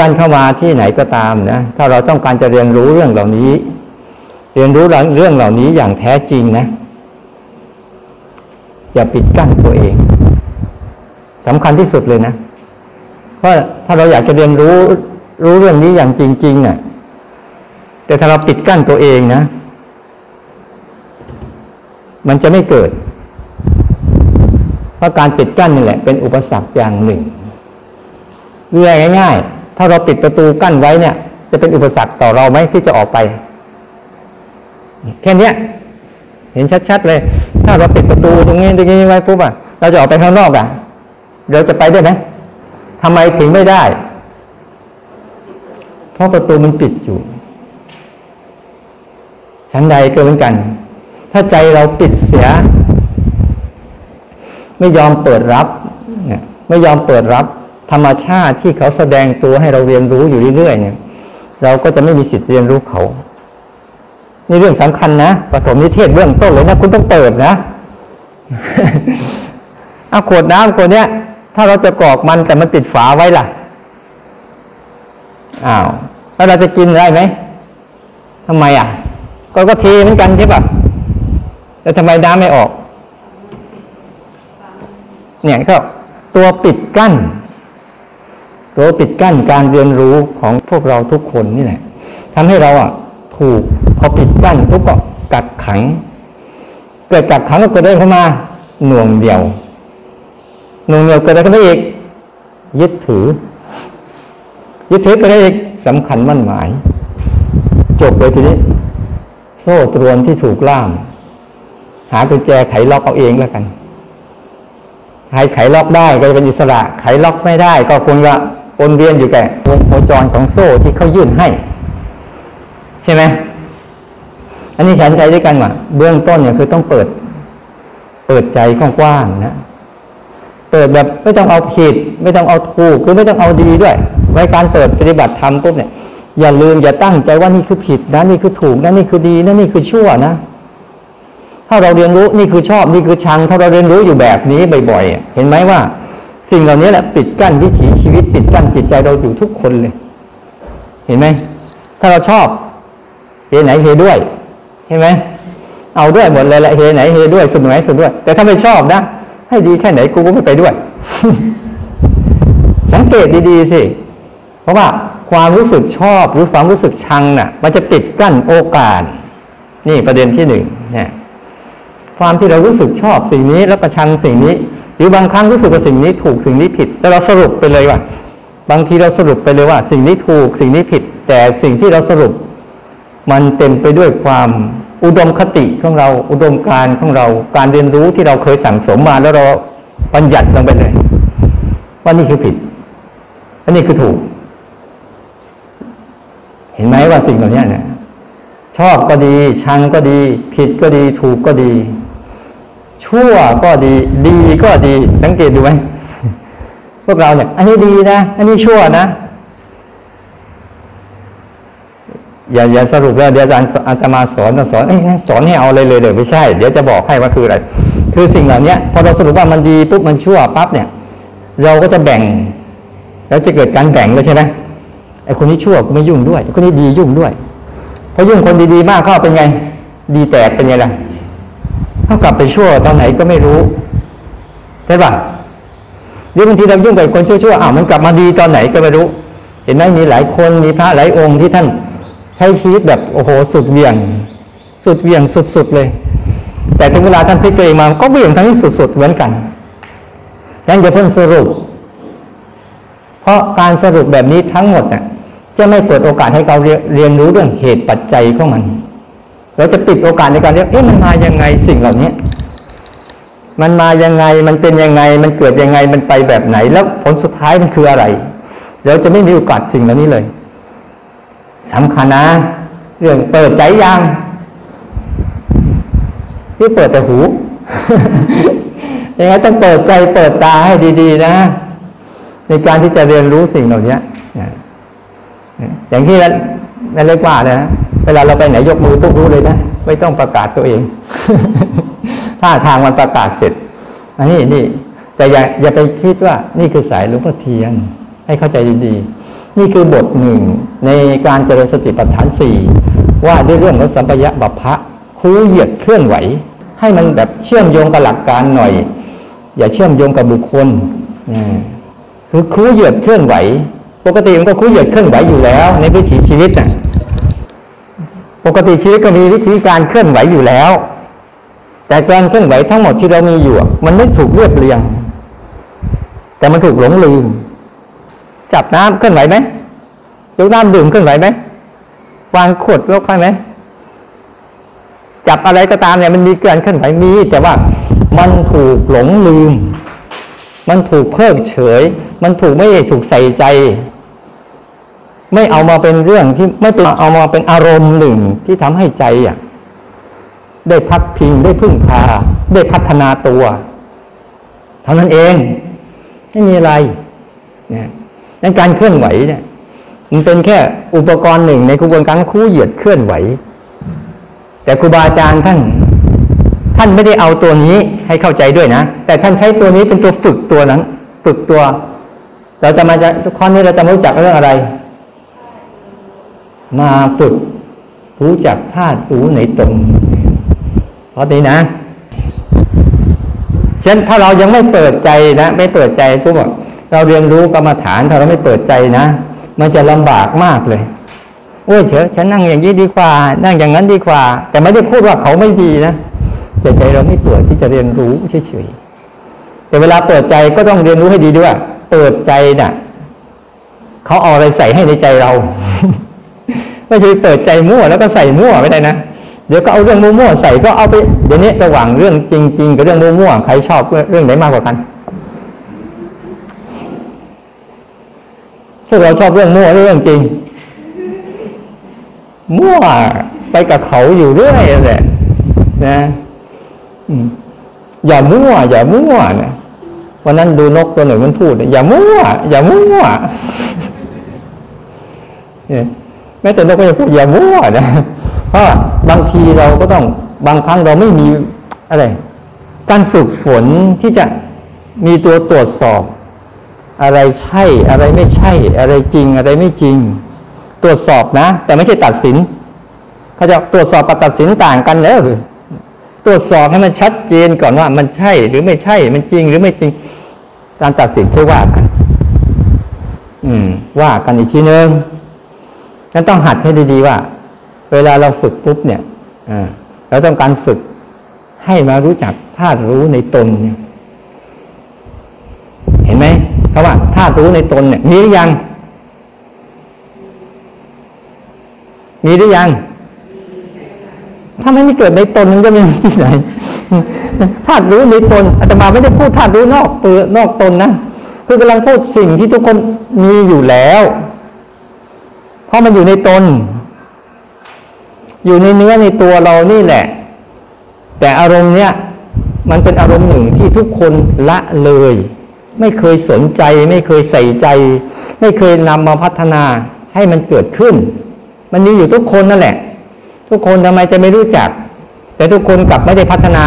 การเข้ามาที่ไหนก็ตามนะถ้าเราต้องการจะเรียนรู้เรื่องเหล่านี้ เรียนรู้เรื่องเหล่านี้อย่างแท้จริงนะ อย่าปิดกั้นตัวเองสำคัญที่สุดเลยนะเพราะถ้าเราอยากจะเรียนรู้รู้เรื่องนี้อย่างจริงๆเนี่ยแต่ถ้าเราปิดกั้นตัวเองนะ มันจะไม่เกิด เพราะการปิดกั้นนี่แหละ เป็นอุปสรรคอย่างหนึ่งเรื่องง่าย ๆ ถ้าเราปิดประตูกั้นไว้เนี่ย จะเป็นอุปสรรคต่อเราไหมที่จะออกไป แค่นี้เห็นชัดๆเลย ถ้าเราปิดประตูตรงนี้ตรงนี้ไว้ปุ๊บอะเราจะออกไปข้างนอกอะเราจะไปได้ไหมทำไมถึงไม่ได้ เพราะประตูมันปิดอยู่ชั้นใดก็เหมือนกัน ถ้าใจเราปิดเสีย ไม่ยอมเปิดรับเนี่ยไม่ยอมเปิดรับ ธรรมชาติที่เขาแสดงตัวให้เราเรียนรู้อยู่เรื่อยๆเนี่ย เราก็จะไม่มีสิทธิ์เรียนรู้เขานี่เรื่องสำคัญนะปฐมนิเทศเบื้องต้นเลยนะคุณต้องเปิดนะเอาขวดน้ำขวดเนี้ย ถ้าเราจะกรอกมันแต่มันปิดฝาไว้ล่ะอ้าวแล้วเราจะกินได้ไหมทำไมอะ ก็ก็เทเหมือนกันใช่ปะแล้วทำไมน้ำไม่ออก เนี่ยก็ตัวปิดกั้น ตัวปิดกั้นการเรียนรู้ของพวกเราทุกคนนี่แหละทำให้เราอะถูกพอปิดกั้นปุ๊บก็กักขัง เกิดกักขังก็เกิดได้เข้ามาหน่วงเดียวหน่วงเดียวเกิดอะไรขึ้นมาอีกยึดถือ ยึดถือก็ได้อีกสำคัญมั่นหมาย จบเลยทีนี้ โซ่ตรวนที่ถูกล่าม หากุญแจไขล็อกเอาเองแล้วกันใครไขล็อกได้ก็จะเป็นอิสระ ไขล็อกไม่ได้ก็ควรจะ วนเวียนอยู่แก่วงโคจรของโซ่ที่เขายื่นให้ ใช่ไหมอันนี้ฉันใจด้วยกันว่าเบื้องต้นเนี่ยคือต้องเปิด เปิดใจกว้างๆนะเปิดแบบไม่ต้องเอาผิด ไม่ต้องเอาถูกหรือไม่ต้องเอาดีด้วยไว้การเปิดปฏิบัติธรรมปุ๊บเนี่ย อย่าลืมอย่าตั้งใจว่านี่คือผิดนะนี่คือถูกนะนี่คือดีนะนี่คือชั่วนะถ้าเราเรียนรู้นี่คือชอบนี่คือชัง ถ้าเราเรียนรู้อยู่แบบนี้บ่อยๆเห็นไหมว่า สิ่งเหล่านี้แหละปิดกั้นวิถีชีวิตปิดกั้นจิตใจเราอยู่ทุกคนเลย เห็นไหม ถ้าเราชอบเฮไหนเฮด้วยใช่ไหมเอาด้วยหมดเลยแหละเฮไหนเฮด้วยสุดไหนสุดด้วย แต่ถ้าไม่ชอบนะ ให้ดีแค่ไหนกูก็ไม่ไปด้วย สังเกตดีๆสิ เพราะว่าความรู้สึกชอบหรือความรู้สึกชังน่ะ มันจะติดกั้นโอกาส นี่ประเด็นที่หนึ่งเนี่ยความที่เรารู้สึกชอบสิ่งนี้แล้วประชังสิ่งนี้ รือบางครั้งรู้สึกว่าสิ่งนี้ถูกสิ่งนี้ผิด แต่เราสรุปไปเลยว่า บางทีเราสรุปไปเลยว่า สิ่งนี้ถูกสิ่งนี้ผิด แต่สิ่งที่เราสรุป มันเต็มไปด้วยความอุดมคติของเราอุดมการของเราการเรียนรู้ที่เราเคยสั่งสมมาแล้วเราบัญญัติลงไปเลย ว่านี่คือผิดอันนี้คือถูก เห็นไหมว่าสิ่งเหล่านี้เนี่ยชอบก็ดีชังก็ดี ผิดก็ดี ถูกก็ดี ชั่วก็ดีดีก็ดีสังเกตดูไหมพวกเราเนี่ย อันนี้ดีนะ อันนี้ชั่วนะ อย่าอย่าสรุปแล้วเดี๋ยวอาจารย์อาจารย์มาสอนสอนสอนให้เอาเลยเลยเดี๋ยวไม่ใช่ เดี๋ยวจะบอกให้ว่าคืออะไร คือสิ่งเหล่านี้พอเราสรุปว่ามันดีปุ๊บมันชั่วปั๊บเนี่ย เราก็จะแบ่ง แล้วจะเกิดการแบ่งเลยใช่ไหมไอ้คนนี้ชั่วก็ไม่ยุ่งด้วยคนนี้ดียุ่งด้วยพอยุ่งคนดีๆมากเข้าเป็นไง ดีแตกเป็นไงล่ะ ถ้ากลับไปชั่วตอนไหนก็ไม่รู้ใช่ปะหรือบางทีเรายุ่งกับคนชั่วๆอ้าวมันกลับมาดีตอนไหนก็ไม่รู้ เห็นไหมมีหลายคนมีพระหลายองค์ที่ท่านใช้ชีวิตแบบโอ้โหสุดเวี่ยง สุดเวี่ยงสุดๆเลย แต่ถึงเวลาท่านพลิกตัวเองมาก็เวี่ยงทั้งสุดๆเหมือนกันยังอย่าเพิ่งสรุป เพราะการสรุปแบบนี้ทั้งหมดเนี่ยจะไม่เปิดโอกาสให้เราเรียนรู้เรื่องเหตุปัจจัยของมัน เราจะปิดโอกาสในการเรียนเอ๊ะมันมายังไงสิ่งเหล่านี้มันมายังไงมันเป็นยังไง มันเกิดยังไงมันไปแบบไหน แล้วผลสุดท้ายมันคืออะไร เราจะไม่มีโอกาสสิ่งเหล่านี้เลยสำคัญนะ เรื่องเปิดใจยังที่เปิดแต่หูยังไงต้องเปิดใจเปิดตาให้ดี ๆ นะ ในการที่จะเรียนรู้สิ่งเหล่านี้อย่างที่นั่นเรียกว่านะ เวลาเราไปไหนยกมือปุ๊บรู้เลยนะไม่ต้องประกาศตัวเองถ้าทางมันประกาศเสร็จอันนี้นี่ แต่อย่าอย่าไปคิดว่านี่คือสายหลวงพ่อเทียน ให้เข้าใจดีๆ นี่คือบทหนึ่งในการเจริญสติปัฏฐานสี่ว่าด้วยเรื่องของสัมปยะบัพพะคูเหยียดเคลื่อนไหว ให้มันแบบเชื่อมโยงกับหลักการหน่อย อย่าเชื่อมโยงกับบุคคลคือคูเหยียดเคลื่อนไหว ปกติมันก็คูเหยียดเคลื่อนไหวอยู่แล้ว ในวิถีชีวิตน่ะ ปกติชีวิตก็มีวิธีการเคลื่อนไหวอยู่แล้ว แต่การเคลื่อนไหวทั้งหมดที่เรามีอยู่ มันไม่ถูกเรียบเรียง แต่มันถูกหลงลืม จับน้ำเคลื่อนไหวไหมยกน้ำดื่มเคลื่อนไหวไหมวางขวดยกไปไหมจับอะไรก็ตามเนี่ยมันมีการเคลื่อนไหวมี แต่ว่ามันถูกหลงลืม มันถูกเพิกเฉย มันถูกไม่ถูกใส่ใจ ไม่เอามาเป็นเรื่องที่ไม่เป็นเอามาเป็นอารมณ์หนึ่งที่ทำให้ใจอะได้พักพิงได้พึ่งพา ได้พัฒนาตัวเท่านั้นเองไม่มีอะไรเนี่ยดังการเคลื่อนไหวเนี่ย มันเป็นแค่อุปกรณ์หนึ่งในกระบวนการคู่เหยียดเคลื่อนไหว แต่ครูบาอาจารย์ท่าน ท่านไม่ได้เอาตัวนี้ให้เข้าใจด้วยนะ แต่ท่านใช้ตัวนี้เป็นตัวฝึกตัวนั้น ฝึกตัว เราจะมาจะข้อนี้เราจะรู้จักเรื่องอะไร มาฝึกรู้จักธาตุรู้ในตนเพราะนี้นะฉะนั้นถ้าเรายังไม่เปิดใจนะ ไม่เปิดใจพวกเราเรียนรู้กรรมฐานถ้าเราไม่เปิดใจนะ มันจะลำบากมากเลยโอ้ยเฉยฉันนั่งอย่างนี้ดีกว่า นั่งอย่างนั้นดีกว่า แต่ไม่ได้พูดว่าเขาไม่ดีนะแต่ใจเราไม่เปิดที่จะเรียนรู้เฉยๆแต่เวลาเปิดใจก็ต้องเรียนรู้ให้ดีด้วย เปิดใจนะ่ะเขาเอาอะไรใส่ให้ในใจเรา ไม่ใช่เปิดใจมั่วแล้วก็ใส่มั่วไม่ได้นะเดี๋ยวก็เอาเรื่องมั่วๆใส่ก็เอาไปเดี๋ยวนี้ระหว่างเรื่องจริง ๆ กับเรื่องมั่วๆใครชอบเรื่องไหนมากกว่ากันพวกเราชอบเรื่องมั่วเรื่องจริง มั่วไปกับเขาอยู่เรื่อยแหละนะอย่ามั่ว อย่ามั่วนะวันนั้นดูนกตัวหนึ่งมันพูด อย่ามั่ว อย่ามั่วเนี่ย แม้แต่นกก็จะพูดอย่ามั่วนะเพราะบางทีเราก็ต้องบางครั้งเราไม่มีอะไร การฝึกฝนที่จะมีตัวตรวจสอบ อะไรใช่อะไรไม่ใช่ อะไรจริงอะไรไม่จริง ตรวจสอบนะ แต่ไม่ใช่ตัดสินเขาจะตรวจสอบกับตัดสินต่างกันแล้วหรือตรวจสอบให้มันชัดเจนก่อนว่ามันใช่หรือไม่ใช่ มันจริงหรือไม่จริง การตัดสินค่อยว่ากัน อืม ว่ากันอีกทีนึง นั้นต้องหัดให้ดีๆว่า เวลาเราฝึกปุ๊บเนี่ยเราต้องการฝึกให้มารู้จักธาตุรู้ในตนเนี่ย เห็นไหมเพราะว่าธาตุรู้ในตนเนี่ย มีหรือยัง มีหรือยัง ถ้าไม่มีเกิดในตนมันจะมีที่ไหนธาตุรู้ในตนอาตมาไม่ได้พูดธาตุรู้นอกเปลือนอกตนนะคือกำลังพูดสิ่งที่ทุกคนมีอยู่แล้ว ราะมันอยู่ในตน อยู่ในเนื้อในตัวเรานี่แหละ แต่อารมณ์เนี้ยมันเป็นอารมณ์หนึ่งที่ทุกคนละเลย ไม่เคยสนใจ ไม่เคยใส่ใจ ไม่เคยนำมาพัฒนาให้มันเกิดขึ้น มันมีอยู่ทุกคนนั่นแหละ ทุกคนทำไมจะไม่รู้จัก แต่ทุกคนกลับไม่ได้พัฒนา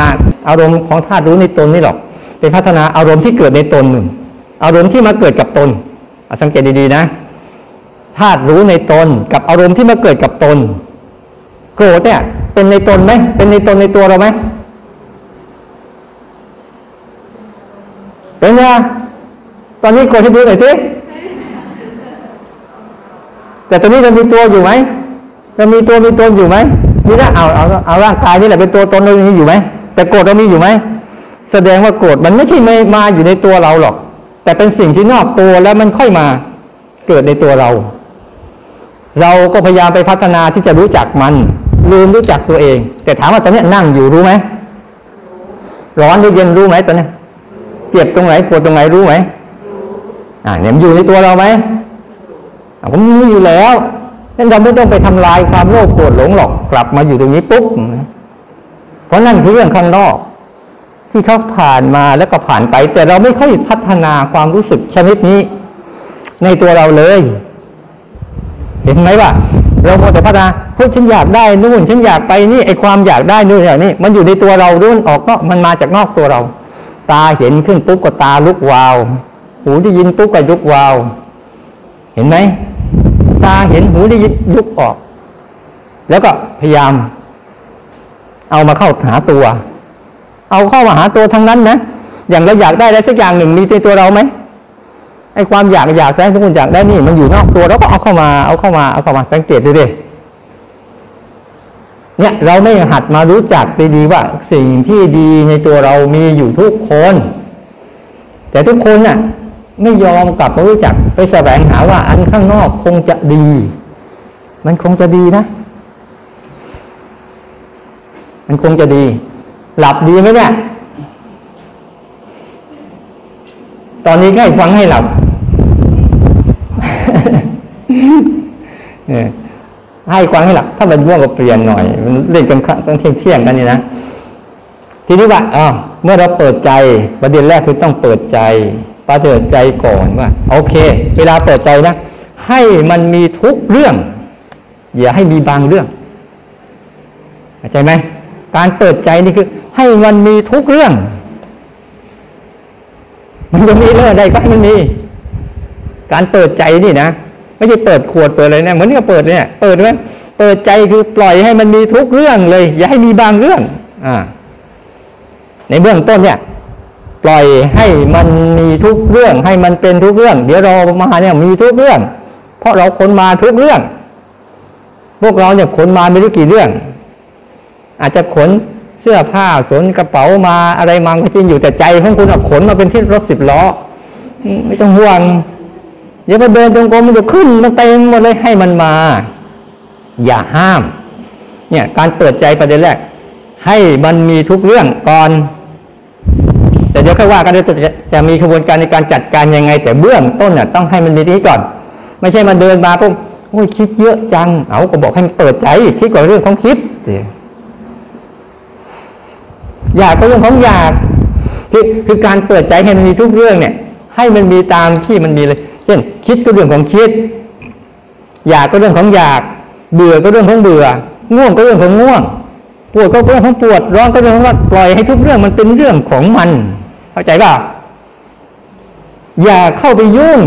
อารมณ์ของธาตุรู้ในตนนี่หรอกไปพัฒนาอารมณ์ที่เกิดในตนหนึ่งอารมณ์ที่มาเกิดกับตนสังเกตดีๆนะ ธาตุรู้ในตนกับอารมณ์ที่มาเกิดกับตน โกรธเนี่ย เป็นในตนไหมเป็นในตนในตัวเราไหมเป็นไงตอนนี้โกรธที่ดูหน่อยสิแต่ตอนนี้เรามีตัวอยู่ไหมเรามีตัวมีตนอยู่ไหมนี่นะเอาเอาเอาร่างกายนี่แหละเป็นตัวตนเราอยู่ไหมแต่โกรธเรามีอยู่ไหมแสดงว่าโกรธมันไม่ใช่ไม่มาอยู่ในตัวเราหรอก แต่เป็นสิ่งที่นอกตัวแล้วมันค่อยมาเกิดในตัวเรา เราก็พยายามไปพัฒนาที่จะรู้จักมัน ลืมรู้จักตัวเอง แต่ถามว่าตอนนี้นั่งอยู่รู้ไหมร้อนหรือเย็นรู้ไหมตอนนี้เจ็บตรงไหนปวดตรงไหนรู้ไหมอ่าเนี่ยมันอยู่ในตัวเราไหมผมมีอยู่แล้วนั่นเราไม่ต้องไปทำลายความโลภโกรธหลงหรอกกลับมาอยู่ตรงนี้ปุ๊บเพราะนั่นคือเรื่องข้างนอก ที่เขาผ่านมาแล้วก็ผ่านไป แต่เราไม่ค่อยพัฒนาความรู้สึกชนิดนี้ ในตัวเราเลย เห็นไหมว่า เราโมแต่พัฒนาเฮ้ยฉันอยากได้นู่น ฉันอยากไปนี่ไอความอยากได้นู่นอย่างนี้มันอยู่ในตัวเราด้วยออกนอกมันมาจากนอกตัวเรา ตาเห็นขึ้นปุ๊บก็ตาลุกวาว หูได้ยินปุ๊บก็ลุกวาว เห็นไหมตาเห็นหูได้ยินยุบออก แล้วก็พยายาม เอามาเข้าหาตัว เอาเข้ามาหาตัวทั้งนั้นนะอย่างเราอยากได้อะไรสักอย่างหนึ่งมีในตัวเราไหม ไอ้ความอยากอยากได้ทุกคนอยากได้นี่ มันอยู่นอกตัวเราก็เอาเข้ามาเอาเข้ามาเอาเข้ามาสังเกตดูดิเนี่ยเราไม่หัดมารู้จักดีๆว่า สิ่งที่ดีในตัวเรามีอยู่ทุกคน แต่ทุกคนน่ะ ไม่ยอมกลับมารู้จักไปแสวงหาว่าอันข้างนอกคงจะดี มันคงจะดีนะ มันคงจะดี หลับดีไหมเนี่ย ตอนนี้แค่ฟังให้หลับให้ฟังให้หลับถ้ามันว่วงก็เปลี่ยนหน่อย มันเล่นกันตั้งเที่ยงเที่ยงกันนี่นะทีนี้ว่าอ๋อเมื่อเราเปิดใจประเด็นแรกคือต้องเปิดใจประเดิดใจก่อนว่า โอเค เวลาเปิดใจนะให้มันมีทุกเรื่อง อย่าให้มีบางเรื่องเข้าใจไหมการเปิดใจนี่คือ ให้มันมีทุกเรื่อง มันจะมีเรื่องใดก็ให้มันมี การเปิดใจนี่นะไม่ใช่เปิดขวดเปิดอะไรนะเหมือนกับเปิดเนี่ย เปิดไหมเปิดใจคือปล่อยให้มันมีทุกเรื่องเลย อย่าให้มีบางเรื่อง อ่า ในเบื้องต้นเนี่ย ปล่อยให้มันมีทุกเรื่อง ให้มันเป็นทุกเรื่อง เดี๋ยวเรามาเนี่ยมีทุกเรื่อง เพราะเราคนมาทุกเรื่อง พวกเราเนี่ยขนมาไม่รู้กี่เรื่อง อาจจะขน สื้อผ้าสนกระเป๋ามาอะไรมาก็จริงอยู่แต่ใจของคุณขนมาเป็นที่รถสิบล้อ ไม่ต้องห่วงเดี๋ยวพอเดินตรงกรมมันจะขึ้นมันเต็มหมดเลยให้มันมา อย่าห้าม เนี่ย การเปิดใจประเด็นแรก ให้มันมีทุกเรื่องก่อน แต่เดี๋ยวค่อยว่ากันจะจะมีกระบวนการในการจัดการยังไง แต่เบื้องต้นน่ะต้องให้มันมีที่ก่อน ไม่ใช่มาเดินมาปุ๊บโอ้ยคิดเยอะจัง เอาก็บอกให้มันเปิดใจ คิดก่อนเรื่องของคิด อยากก็เรื่องของอยากคือคือการเปิดใจให้มันมีทุกเรื่องเนี่ย ให้มันมีตามที่มันมีเลย เช่น คิดก็เรื่องของคิด อยากก็เรื่องของอยาก เบื่อก็เรื่องของเบื่อ ง่วงก็เรื่องของง่วง ปวดก็เรื่องของปวด ร้อนก็เรื่องของร้อนปล่อยให้ทุกเรื่องมันเป็นเรื่องของมัน เข้าใจป่ะอย่าเข้าไปยุ่ง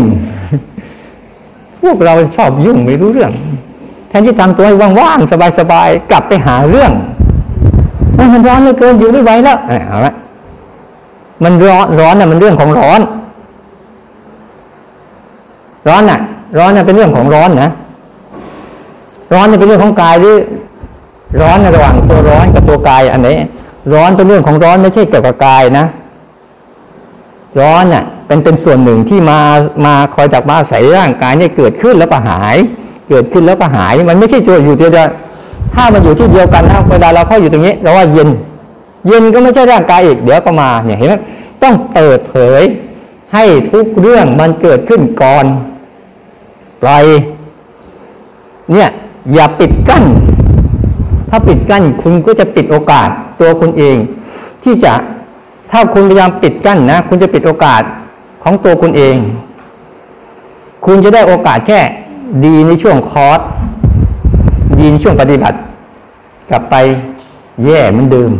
พวกเราชอบยุ่งไม่รู้เรื่อง แทนที่ทำตัวให้ว่างๆสบายๆกลับไปหาเรื่อง มันร้อนเหลือเกินอยู่ไม่ไหวแล้วเอาละมันร้อนร้อนน่ะ มันเรื่องของร้อน ร้อนน่ะ ร้อนน่ะเป็นเรื่องของร้อนนะร้อนน่ะเป็นเรื่องของกายหรือร้อนในระหว่างตัวร้อนกับตัวกายอันไหนร้อนเป็นเรื่องของร้อนไม่ใช่เกี่ยวกับกายนะ ร้อนเนี่ยเป็นเป็นส่วนหนึ่งที่มามาคอยจากมาอาศัยร่างกายเนี่ยเกิดขึ้นแล้วก็หาย เกิดขึ้นแล้วก็หาย มันไม่ใช่ตัวอยู่ที่เดียว ถ้ามันอยู่ที่เดียวกันนะเวลาเราเข้าอยู่ตรงนี้เราว่าเย็น เย็นก็ไม่ใช่ร่างกายอีกเดี๋ยวก็มาเนี่ยเห็นไหมต้องเปิดเผย ให้ทุกเรื่องมันเกิดขึ้นก่อนปล่อยเนี่ยอย่าปิดกั้น ถ้าปิดกั้นคุณก็จะปิดโอกาสตัวคุณเอง ที่จะถ้าคุณพยายามปิดกั้นนะ คุณจะปิดโอกาสของตัวคุณเอง คุณจะได้โอกาสแค่ดีในช่วงคอร์สดีในช่วงปฏิบัติ กลับไปแย่เหมือนเดิม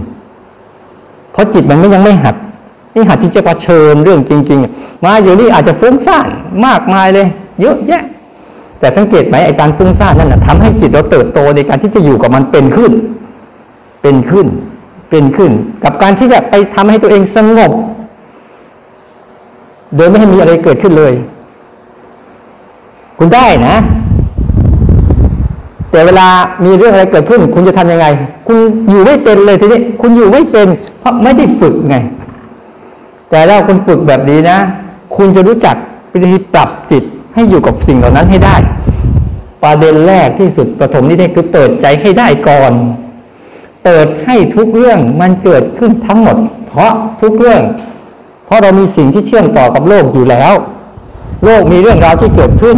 เพราะจิตมันไม่ยังไม่หัดนี่หัดที่จะเชิญเรื่องจริง ๆ มาอยู่นี่อาจจะฟุ้งซ่านมากมายเลย เยอะแยะ แต่สังเกตไหมไอการฟุ้งซ่านนั่นนะทำให้จิตเราเติบโตในการที่จะอยู่กับมันเป็นขึ้น เป็นขึ้น เป็นขึ้น กับการที่จะไปทำให้ตัวเองสงบ โดยไม่ให้มีอะไรเกิดขึ้นเลย คุณได้นะ แต่เวลามีเรื่องอะไรเกิดขึ้น คุณจะทำยังไง คุณอยู่ไม่เป็นเลยทีนี้ คุณอยู่ไม่เป็น เพราะไม่ได้ฝึกไง แต่ถ้าคุณฝึกแบบนี้นะ คุณจะรู้จักวิธีปรับจิตให้อยู่กับสิ่งเหล่านั้นให้ได้ ประเด็นแรกที่สุดประถมนี้คือเปิดใจให้ได้ก่อน เปิดให้ทุกเรื่องมันเกิดขึ้นทั้งหมด เพราะทุกเรื่อง เพราะเรามีสิ่งที่เชื่อมต่อกับโลกอยู่แล้ว โลกมีเรื่องราวที่เกิดขึ้น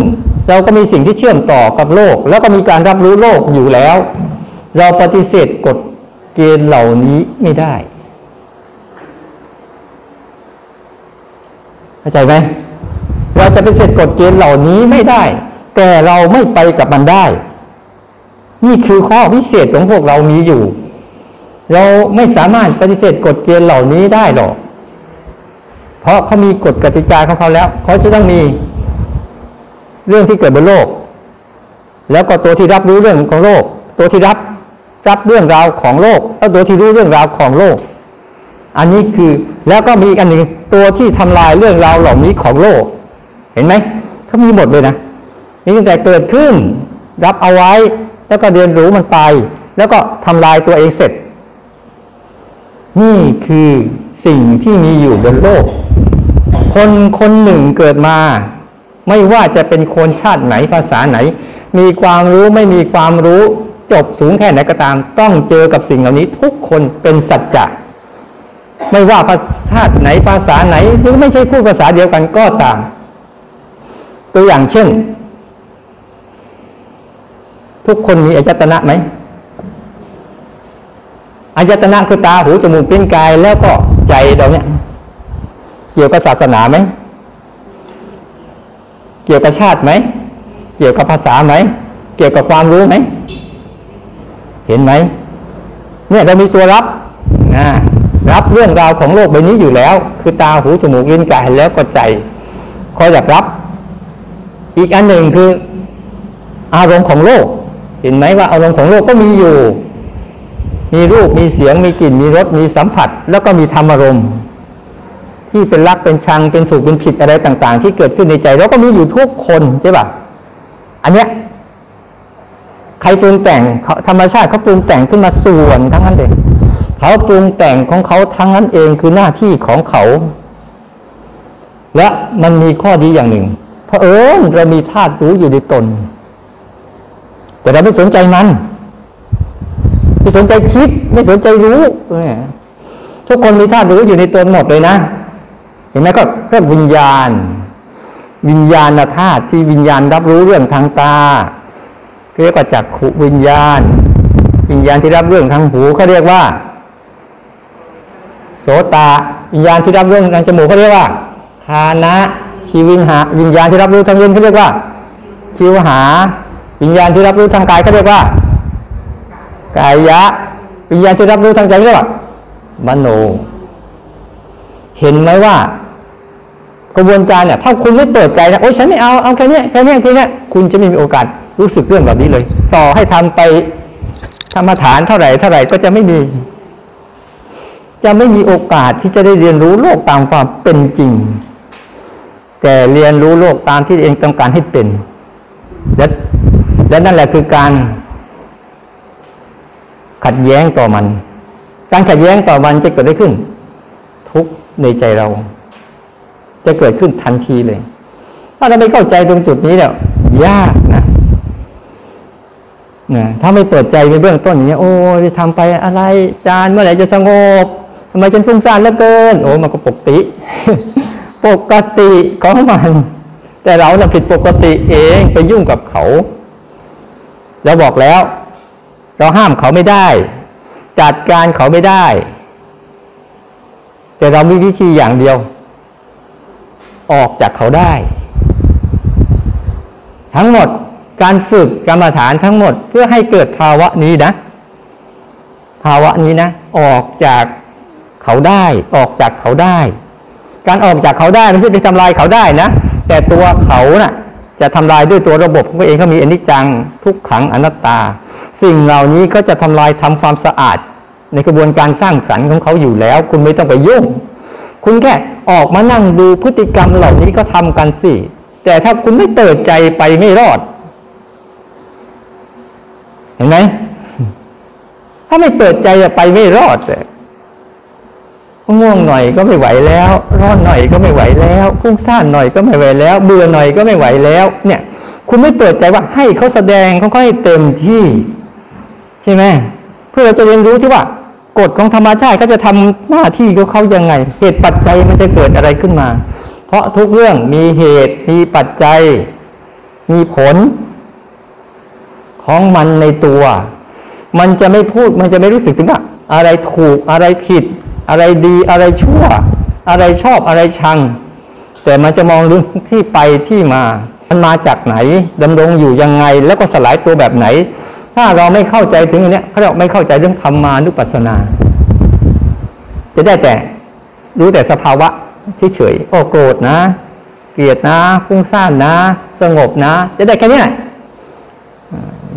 เราก็มีสิ่งที่เชื่อมต่อกับโลก แล้วก็มีการรับรู้โลกอยู่แล้ว เราปฏิเสธกฎเกณฑ์เหล่านี้ไม่ได้เข้าใจไหมเราจะปฏิเสธกฎเกณฑ์เหล่านี้ไม่ได้ แต่เราไม่ไปกับมันได้ นี่คือข้อพิเศษของพวกเรามีอยู่ เราไม่สามารถปฏิเสธกฎเกณฑ์เหล่านี้ได้หรอก เพราะเขามีกฎกติกาของเขาแล้วเขาจะต้องมี เรื่องที่เกิดบนโลก แล้วก็ตัวที่รับรู้เรื่องของโลก ตัวที่รับรับเรื่องราวของโลกแล้วตัวที่รู้เรื่องราวของโลก อันนี้คือแล้วก็มีอีกอันหนึ่งตัวที่ทำลายเรื่องราวเหล่านี้ของโลก เห็นไหมเขามีหมดเลยนะมีตั้งแต่เกิดขึ้น รับเอาไว้แล้วก็เรียนรู้มันไป แล้วก็ทำลายตัวเองเสร็จ นี่คือสิ่งที่มีอยู่บนโลก คนคนหนึ่งเกิดมา ไม่ว่าจะเป็นคนชาติไหนภาษาไหน มีความรู้ไม่มีความรู้จบสูงแค่ไหนก็ตาม ต้องเจอกับสิ่งเหล่านี้ทุกคนเป็นสัจจะไม่ว่าภาษาไหนภาษาไหนหรือไม่ใช่พูดภาษาเดียวกันก็ตาม ตัวอย่างเช่น ทุกคนมีอายตนะไหมอายตนะคือตาหูจมูกเป็นกายแล้วก็ใจเราเนี่ย เกี่ยวกับศาสนาไหม เกี่ยวกับชาติไหม เกี่ยวกับภาษาไหม เกี่ยวกับความรู้ไหม เห็นไหม เนี่ยเรามีตัวรับนะรับเรื่องราวของโลกใบนี้อยู่แล้ว คือตาหูจมูกลิ้นกายแล้วก็ใจคอยอยากรับ อีกอันหนึ่งคือ อารมณ์ของโลก เห็นไหมว่าอารมณ์ของโลกก็มีอยู่ มีรูปมีเสียงมีกลิ่นมีรสมีสัมผัส แล้วก็มีธรรมอารมณ์ ที่เป็นรักเป็นชังเป็นถูกเป็นผิดอะไรต่าง ๆ ที่เกิดขึ้นในใจแล้วก็มีอยู่ทุกคนใช่ปะอันเนี้ยใครปรุงแต่งธรรมชาติเขาปรุงแต่งขึ้นมาส่วนทั้งนั้นเลยเขาปรุงแต่งของเขาทั้งนั้นเองคือหน้าที่ของเขา และมันมีข้อดีอย่างหนึ่งเพราะเออเรามีธาตุรู้อยู่ในตน แต่เราไม่สนใจมันไม่สนใจคิด ไม่สนใจรู้ทุกคนมีธาตุรู้อยู่ในตนหมดเลยนะ เห็นไหมก็เรื่องวิญญาณ วิญญาณธาตุที่วิญญาณรับรู้เรื่องทางตาเรียกว่าจักขุวิญญาณ วิญญาณที่รับเรื่องทางหูเขาเรียกว่า โสตาวิญญาณที่รับเรู้ทางจมูกเขาเรียกว่าคานะชีวิหาวิญญาณที่รับรู้ทางลิ้นเขาเรียกว่าชิวหา วิญญาณที่รับรู้ทางกายเขาเรียกว่ากายะ วิญญาณที่รับรู้ทางใจเรียกว่ามโน เห็นไหมว่า กระบวนการเนี่ยถ้าคุณไม่เปิดใจนะโอ้ยฉันไม่เอาเอาแค่นี้แค่นี้แค่นี้คุณจะไม่มีโอกาสรู้สึกเรื่องแบบนี้เลย ต่อให้ทำไปธรรมฐานเท่าไหร่เท่าไหร่ก็จะไม่มี จะไม่มีโอกาสที่จะได้เรียนรู้โลกตามความเป็นจริง แต่เรียนรู้โลกตามที่เองต้องการให้เป็น และและนั่นแหละคือการ ขัดแย้งต่อมัน การขัดแย้งต่อมันจะเกิดได้ขึ้น ทุกในใจเรา จะเกิดขึ้นทันทีเลย ถ้าเราไม่เข้าใจตรงจุดนี้แล้วยากนะนะถ้าไม่เปิดใจในเบื้องต้นอย่างนี้ยโอ้จะทำไปอะไรจานเมื่อไหร่จะสงบทำไมฉันฟุ้งซ่านเหลือเกิน โอ้มันก็ปกติ ปกติของมัน แต่เราน่ะผิดปกติเองไปยุ่งกับเขาเราบอกแล้ว เราห้ามเขาไม่ได้ จัดการเขาไม่ได้ แต่เรามีวิธีอย่างเดียว ออกจากเขาได้ ทั้งหมดการฝึกกรรมฐานทั้งหมดเพื่อให้เกิดภาวะนี้นะ ภาวะนี้นะ ออกจากเขาได้ ออกจากเขาได้ การออกจากเขาได้ไม่ใช่ไปทำลายเขาได้นะ แต่ตัวเขานะ่ะจะทำลายด้วยตัวระบบของตัวเองเขามีอนิจจังทุกขังอนัตตา สิ่งเหล่านี้ก็จะทำลายทำความสะอาด ในกระบวนการสร้างสรรค์ของเขาอยู่แล้ว คุณไม่ต้องไปยุ่ง คุณแค่ออกมานั่งดูพฤติกรรมเหล่านี้ก็ทำกันสิ แต่ถ้าคุณไม่เปิดใจไปไม่รอด เห็นไหมถ้าไม่เปิดใจจะไปไม่รอดเลยง่วงหน่อยก็ไม่ไหวแล้ว ร้อนหน่อยก็ไม่ไหวแล้วฟุ้งซ่านหน่อยก็ไม่ไหวแล้ว เบื่อหน่อยก็ไม่ไหวแล้ว เนี่ย คุณไม่เปิดใจว่าให้เขาแสดงเขาให้เต็มที่ ใช่ไหมเพื่อเราจะเรียนรู้ที่ว่า กฎของธรรมชาติเขาจะทำหน้าที่ของเขายังไง เหตุปัจจัยมันจะเกิดอะไรขึ้นมา เพราะทุกเรื่องมีเหตุมีปัจจัย มีผล ของมันในตัว มันจะไม่พูดมันจะไม่รู้สึกถึงว่าอะไรถูกอะไรผิด อะไรดีอะไรชั่ว อะไรชอบอะไรชัง แต่มันจะมองเรื่องที่ไปที่มา มันมาจากไหนดำรงอยู่ยังไง แล้วก็สลายตัวแบบไหน ถ้าเราไม่เข้าใจถึงอันนี้เขาเรียกไม่เข้าใจเรื่องธรรมานุปัสสนา จะได้แต่รู้แต่สภาวะเฉยๆโอ้โกรธนะ เกลียดนะฟุ้งซ่านนะ สงบนะ จะได้แค่นี้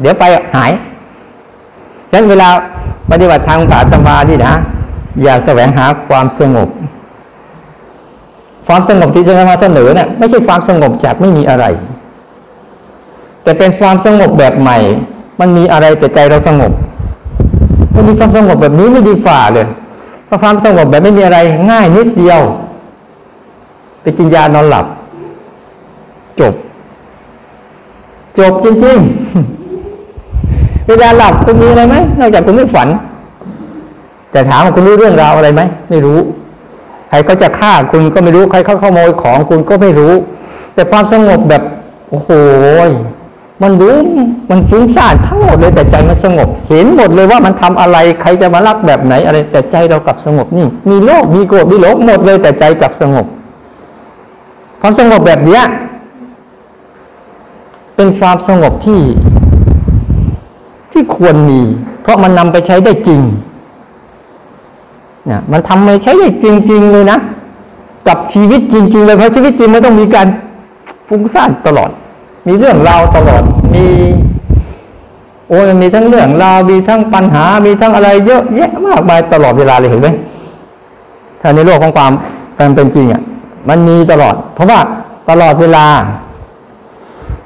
เดี๋ยวไปหายฉะนั้นเวลาปฏิบัติทางศาสนาที่นะ อย่าแสวงหาความสงบ ความสงบที่จะมาเสนอเนะี่ยไม่ใช่ความสงบจากไม่มีอะไร แต่เป็นความสงบแบบใหม่ มันมีอะไรแต่ใจเราสงบมันมีความสงบแบบนี้ไม่ดีฝ่าเลยเพราะความสงบแบบไม่มีอะไรง่ายนิดเดียว ไปกินยานอนหลับ จบ จบจริงๆ เวลาหลับคุณมีอะไรไหมนอกจากคุณไม่ฝัน แต่ถามว่าคุณรู้เรื่องราวอะไรไหมไม่รู้ ใครก็จะฆ่าคุณก็ไม่รู้ใครเขาขโมยของคุณก็ไม่รู้ แต่ความสงบแบบโอ้โห มันรู้มันฟุ้งซ่านทั้งหมดเลยแต่ใจมันสงบ เห็นหมดเลยว่ามันทำอะไรใครจะมารักแบบไหนอะไร แต่ใจเรากลับสงบนี่ มีโลภมีโกรธมีหลงหมดเลยแต่ใจกลับสงบความสงบแบบเนี้ยเป็นความสงบที่ ที่ควรมี เพราะมันนำไปใช้ได้จริงเนี่ยมันทำไปใช้ได้จริง ๆ เลยนะ กับชีวิตจริง ๆ เลยเพราะชีวิตจริงมันต้องมีการฟุ้งซ่านตลอด มีเรื่องราวตลอด มีโอ้ยมีทั้งเรื่องราวมีทั้งปัญหา มีทั้งอะไรเยอะแยะมากมายตลอดเวลาเลยเห็นไหมถ้าในโลกของความการเป็นจริงอะ มันมีตลอด เพราะว่าตลอดเวลา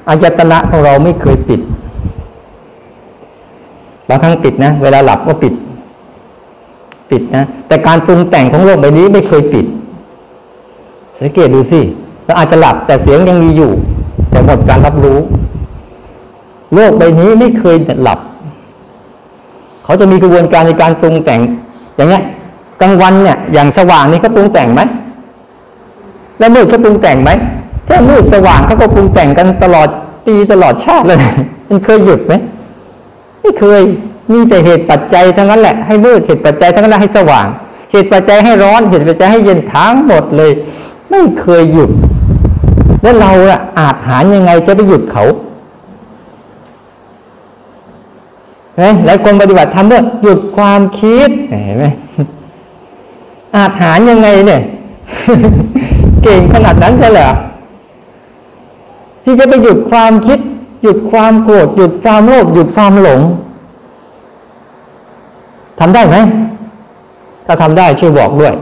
อายตนะของเราไม่เคยปิดบางครั้งปิดนะ เวลาหลับก็ปิด ปิดนะ แต่การปรุงแต่งของโลกใบนี้ไม่เคยปิด สังเกตดูสิเราอาจจะหลับแต่เสียงยังมีอยู่ แต่หมดการรับรู้ โลกใบนี้ไม่เคยหลับ เขาจะมีกระบวนการในการปรุงแต่ง อย่างเงี้ยกลางวันเนี่ย อย่างสว่างนี่เขาปรุงแต่งไหมแล้วมืดเขาปรุงแต่งไหมแค่มืดสว่างเขาก็ปรุงแต่งกันตลอดปีตลอดชาติเลย มันเคยหยุดไหมไม่เคยมีแต่เหตุปัจจัยทั้งนั้นแหละให้มืดเหตุปัจจัยทั้งนั้นให้สว่าง เหตุปัจจัยให้ร้อน เหตุปัจจัยให้เย็นทั้งหมดเลย ไม่เคยหยุด แล้วเราอาจหารยังไงจะไปหยุดเขาเห็นหลายคนปฏิบัติทำเพื่อหยุดความคิดเห็นไหมอาจหารยังไงเนี่ย เก่งขนาดนั้นใช่เหรอที่จะไปหยุดความคิด หยุดความโกรธหยุดความโลภหยุดความหลงทำได้ไหมถ้าทำได้ช่วยบอกด้วย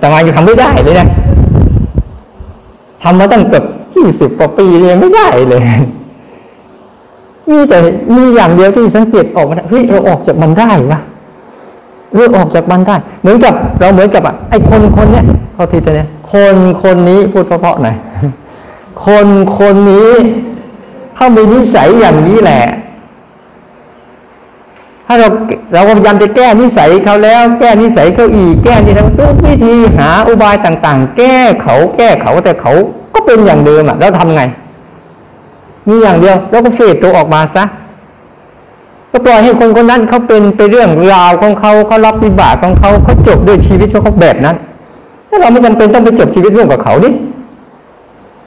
แต่มายังทำไม่ได้เลยนะ ทำมาตั้งเกือบยี่สิบกว่าปีเลยไม่ได้เลย มีแต่มีอย่างเดียวที่สังเกตออกมาเฮ้ยเราออกจากมันได้วะเลือออกจากมันได้ เหมือนกับ เราเหมือนกับอะไอ้คนคนเนี้ยเขาทีตัวเนี้ยคนคนนี้พูดเพราะๆหน่อยคนคนนี้เขามีนิสัยอย่างนี้แหละ ถ้าเราเราพยายามจะแก้นิสัยเขาแล้ว แก้นิสัยเขาอีก แก้ที่ทำทุกวิธีหาอุบายต่าง ๆ แก้เขาแก้เขาแต่เขาก็เป็นอย่างเดิมอะแล้วทำไง มีอย่างเดียวแล้วก็เฟดตัวออกมาซะก็ปล่อยให้คนคนนั้นเขาเป็นไปเรื่องราวของเขาเขารับวิบากของเขาเขาจบด้วยชีวิตของเขาแบบนั้นถ้าเราไม่จำเป็นต้องไปจบชีวิตร่วมกับเขาดิ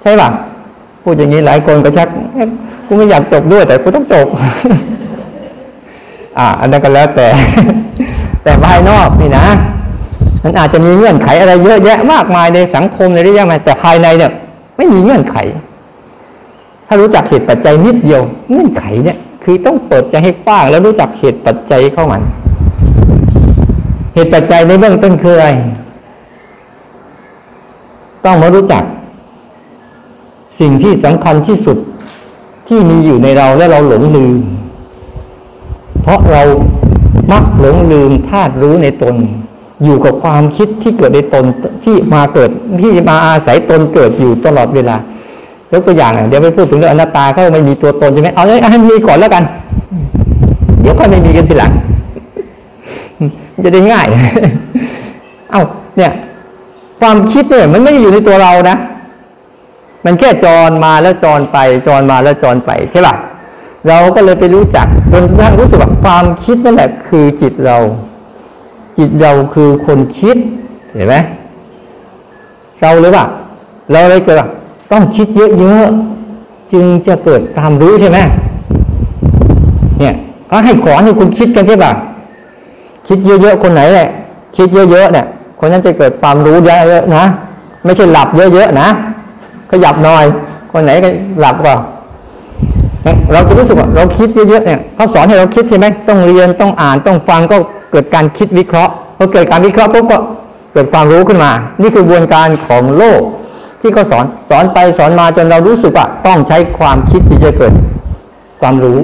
ใช่ป่ะพูดอย่างนี้หลายคนก็ชักกูไม่อยากจบด้วยแต่กูต้องจบ อ่าอันนั้นก็แล้วแต่ แต่ภายนอกนี่นะ มันอาจจะมีเงื่อนไขอะไรเยอะแยะมากมายในสังคมในเรื่องอะไรแต่ภายในเนี่ย ไม่มีเงื่อนไข ถ้ารู้จักเหตุปัจจัยนิดเดียว เงื่อนไขเนี่ย คือต้องเปิดใจให้กว้างแล้วรู้จักเหตุปัจจัยเข้ามัน เหตุปัจจัยในเบื้องต้นคืออะไรต้องมารู้จัก สิ่งที่สำคัญที่สุดที่มีอยู่ในเราและเราหลงลืม เพราะเรามักหลงลืมธาตุรู้ในตน อยู่กับความคิดที่เกิดในตนที่มาเกิดที่มาอาศัยตนเกิดอยู่ตลอดเวลายกตัวอย่างเดี๋ยวไปพูดถึงเรื่องอนัตตาเขาไม่มีตัวตนใช่ไหมเอาเลยให้มีก่อนแล้วกัน เดี๋ยวค่อยไม่มีกันทีหลังจะได้ง่าย เอา้าเนี่ย ความคิดเนี่ยมันไม่ได้อยู่ในตัวเรานะ มันแค่จรมาแล้วจรไป จรมาแล้วจรไปใช่ป่ะ เราก็เลยไปรู้จักจนกระทั่งรู้สึกว่าความคิดนั่นแหละคือจิตเรา จิตเราคือคนคิดเห็นไหมเราเลยว่าเราเลยเกิดต้องคิดเยอะๆจึงจะเกิดความรู้ใช่ไหมเนี่ยเขาให้ขอให้คุณคิดกันใช่ป่ะคิดเยอะๆคนไหนแหละคิดเยอะๆเนี่ยคนนั้นจะเกิดความรู้เยอะๆนะไม่ใช่หลับเยอะๆนะขยับหน่อย คนไหนก็หลับก่า เราจะรู้สึกว่าเราคิดเยอะๆเนี่ยเขาสอนให้เราคิดใช่ไหมต้องเรียนต้องอ่านต้องฟังก็เกิดการคิดวิเคราะห์พอเกิดการวิเคราะห์ปุ๊บก็เกิดความรู้ขึ้นมา นี่คือกระบวนการของโลก ที่เขาสอนสอนไปสอนมาจนเรารู้สึกว่าต้องใช้ความคิดที่จะเกิดความรู้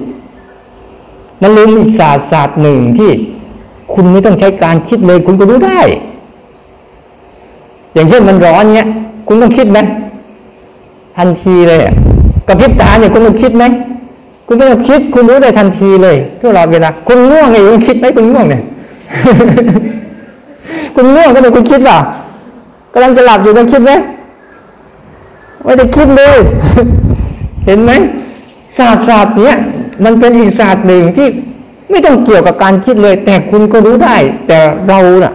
มันลืมอีกศาสตร์ศาสตร์หนึ่งที่คุณไม่ต้องใช้การคิดเลยคุณก็รู้ได้ อย่างเช่นมันร้อนเนี้ย คุณต้องคิดไหมทันทีเลยกระพริบตาเนี่ยคุณต้องคิดไหม คุณไม่ต้องคิด คุณรู้ได้ทันทีเลยตลอดเวลาคุณง่วงไงคุณคิดไหมคุณง่วงเนี่ยคุณง่วงก็เลยคุณคิดเปล่ากำลังจะหลับอยู่ต้องคิดไหมไม่ได้คิดเลย เห็นไหมศาสตร์ศาสตร์เนี้ยมันเป็นอีกศาสตร์หนึ่งที่ไม่ต้องเกี่ยวกับการคิดเลย แต่คุณก็รู้ได้ แต่เราน่ะ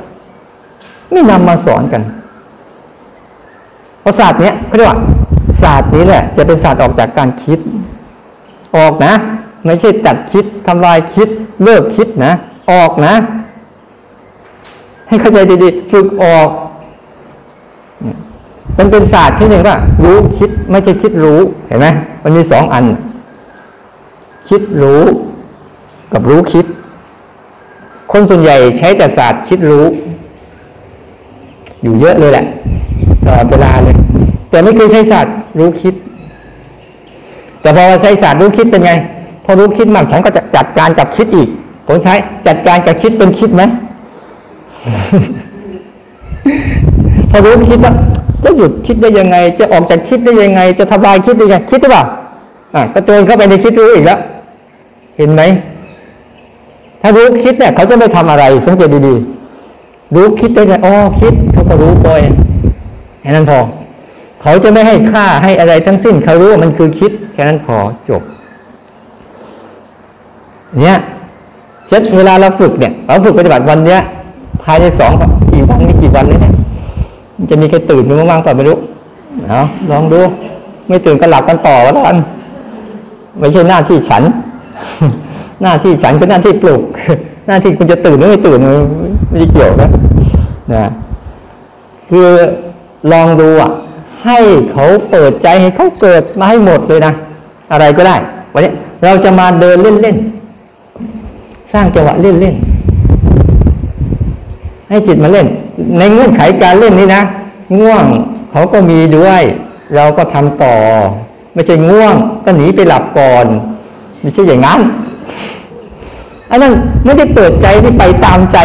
ไม่นำมาสอนกันเพราะศาสตร์เนี้ยเขาเรียกว่าศาสตร์นี้แหละ จะเป็นศาสตร์ออกจากการคิด ออกนะ ไม่ใช่ตัดคิดทำลายคิด เลิกคิดนะ ออกนะ ให้เข้าใจดีๆ ฝึกออก มันเป็นศาสตร์ที่หนึ่งว่า รู้คิดไม่ใช่คิดรู้เห็นไหมมันมีสองอัน คิดรู้กับรู้คิด คนส่วนใหญ่ใช้แต่ศาสตร์คิดรู้ อยู่เยอะเลยแหละตลอดเวลาเลย แต่ไม่เคยใช้ศาสตร์รู้คิด แต่พอใช้ศาสตร์รู้คิดเป็นไง พอรู้คิดมากฉันก็จะจัดการกับคิดอีก ผมใช้จัดการกับคิดเป็นคิดไหมพอรู้คิดว่าจะหยุดคิดได้ยังไง จะออกจากคิดได้ยังไง จะทำลายคิดได้ยังไงคิดหรือเปล่าอะก็เตือนเข้าไปในคิดรู้อีกแล้ว เห็นไหมถ้ารู้คิดเนี่ยเขาจะไม่ทำอะไรสังเกตดีๆ รู้คิดได้ไงอ๋อคิดเขาก็รู้ไปแค่นั้นพอเขาจะไม่ให้ค่าให้อะไรทั้งสิ้นเขารู้ว่ามันคือคิด แค่นั้นพอจบ เนี่ยเช่นเวลาเราฝึกเนี่ยเราฝึกปฏิบัติวันเนี้ยภายในสองกี่วันไม่กี่วันเลยเนี่ยจะมีใครตื่นหรือไม่บ้างต่อไม่รู้เอาลองดู ไม่ตื่นก็หลับกันต่อแล้วกันไม่ใช่หน้าที่ฉัน หน้าที่ฉันคือหน้าที่ปลุก หน้าที่คุณจะตื่นหรือไม่ตื่นไม่ได้เกี่ยวนะนะคือลองดูอะ ให้เขาเปิดใจให้เขาเกิดมาให้หมดเลยนะ อะไรก็ได้วันนี้เราจะมาเดินเล่นๆสร้างจังหวะเล่นๆให้จิตมาเล่น ในเงื่อนไขการเล่นนี้นะง่วงเขาก็มีด้วย เราก็ทำต่อ ไม่ใช่ง่วง ก็หนีไปหลับก่อน ไม่ใช่อย่างนั้นอันนั้นไม่ได้เปิดใจที่ไปตามใจ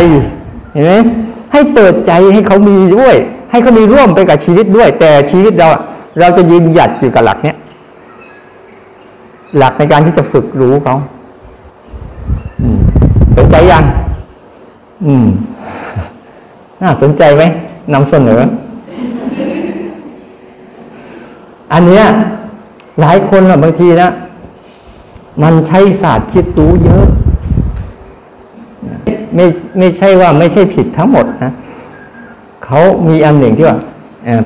เห็นไหมให้เปิดใจให้เขามีด้วย ให้เขามีร่วมไปกับชีวิตด้วย แต่ชีวิตเรา เราจะยืนหยัดอยู่กับหลักเนี้ย หลักในการที่จะฝึกรู้เขาสนใจยัง อืม น่าสนใจไหมนำเสนอ อันเนี้ย หลายคนบางทีนะมันใช้ศาสตร์คิดรู้เยอะ ไม่ไม่ใช่ว่าไม่ใช่ผิดทั้งหมดนะเขามีอันหนึ่งที่ว่า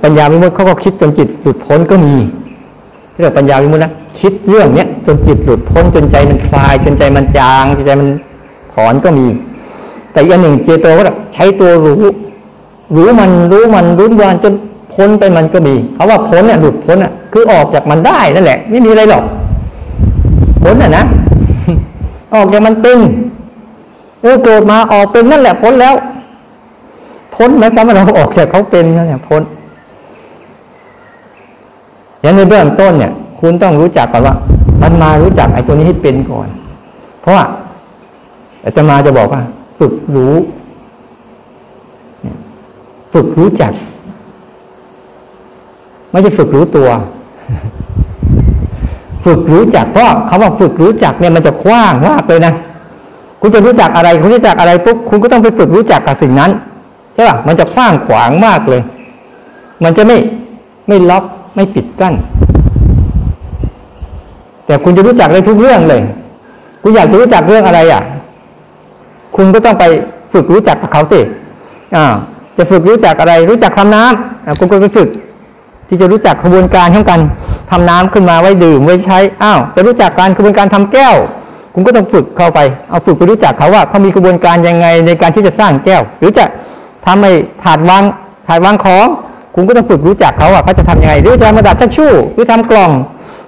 ปัญญาวิมุตติเขาก็คิดจนจิตหลุดพ้นก็มีที่เรียกปัญญาวิมุตตินะ คิดเรื่องเนี้ยจนจิตหลุดพ้นจนใจมันคลาย จนใจมันจางจนใจมันถอนก็มี แต่อีกอันหนึ่งเจโตก็ใช้ตัวรู้ รู้มันรู้มันรู้วันจนพ้นไปมันก็มีเขาว่าพ้นเนี่ยหลุดพ้นอะคือออกจากมันได้นั่นแหละ ไม่มีอะไรหรอกพ้นอะนะออกจากมันเป็นเออโกรธมาออกเป็นนั่นแหละพ้นแล้ว พ้นไหมครับเราออกจากเขาเป็นนั่นแหละพ้นอย่างในเบื้องต้นเนี่ย คุณต้องรู้จักก่อนว่า มันมารู้จักไอ้ตัวนี้ให้เป็นก่อน เพราะว่าอาจมาจะบอกว่า ฝึกรู้ ฝึกรู้จัก ไม่ใช่ฝึกรู้ตัว ฝึกรู้จักเพราะคำว่าฝึกรู้จักเนี่ยมันจะกว้างมากเลยนะคุณจะรู้จักอะไร คุณรู้จักอะไรปุ๊บคุณก็ต้องไปฝึกรู้จักกับสิ่งนั้นใช่ป่ะมันจะกว้างขวางมากเลย มันจะไม่ไม่ล็อกไม่ปิดกั้น แต่คุณจะรู้จักได้ทุกเรื่องเลย คุณอยากจะรู้จักเรื่องอะไรอะ คุณก็ต้องไปฝึกรู้จักกับเขาสิอ่าจะฝึกรู้จักอะไรรู้จักทำน้ำอ่าคุณก็ไปฝึก ที่จะรู้จักกระบวนการของการทำน้ำขึ้นมาไว้ดื่มไว้ใช้อ้าวจะรู้จักการกระบวนการทำแก้ว คุณก็ต้องฝึกเข้าไป เอาฝึกไปรู้จักเขาว่าเขามีกระบวนการยังไงในการที่จะสร้างแก้ว หรือจะทำให้ถาดวางถาดวางของ คุณก็ต้องฝึกรู้จักเขาว่าเขาจะทํำยังไงหรือจะมาดัดชักชู่หรือทำกล่อง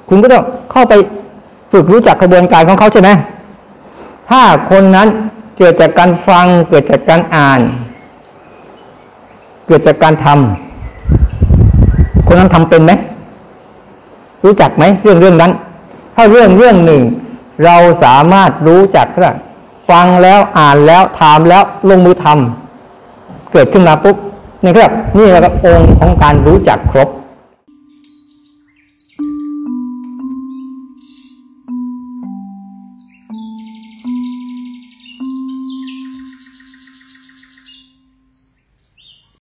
คุณก็ต้องเข้าไปฝึกรู้จักกระบวนการของเขาใช่ไหมถ้าคนนั้นเกิดจากการฟัง เกิดจากการอ่าน เกิดจากการทำคนนั้นทำเป็นไหมรู้จักไหมเรื่องเรื่องนั้น ถ้าเรื่องเรื่องหนึ่ง เราสามารถรู้จักครับฟังแล้วอ่านแล้วถามแล้วลงมือทำเกิดขึ้นมาปุ๊บนี่ครับนี่แหละครับองค์ของการรู้จักครบ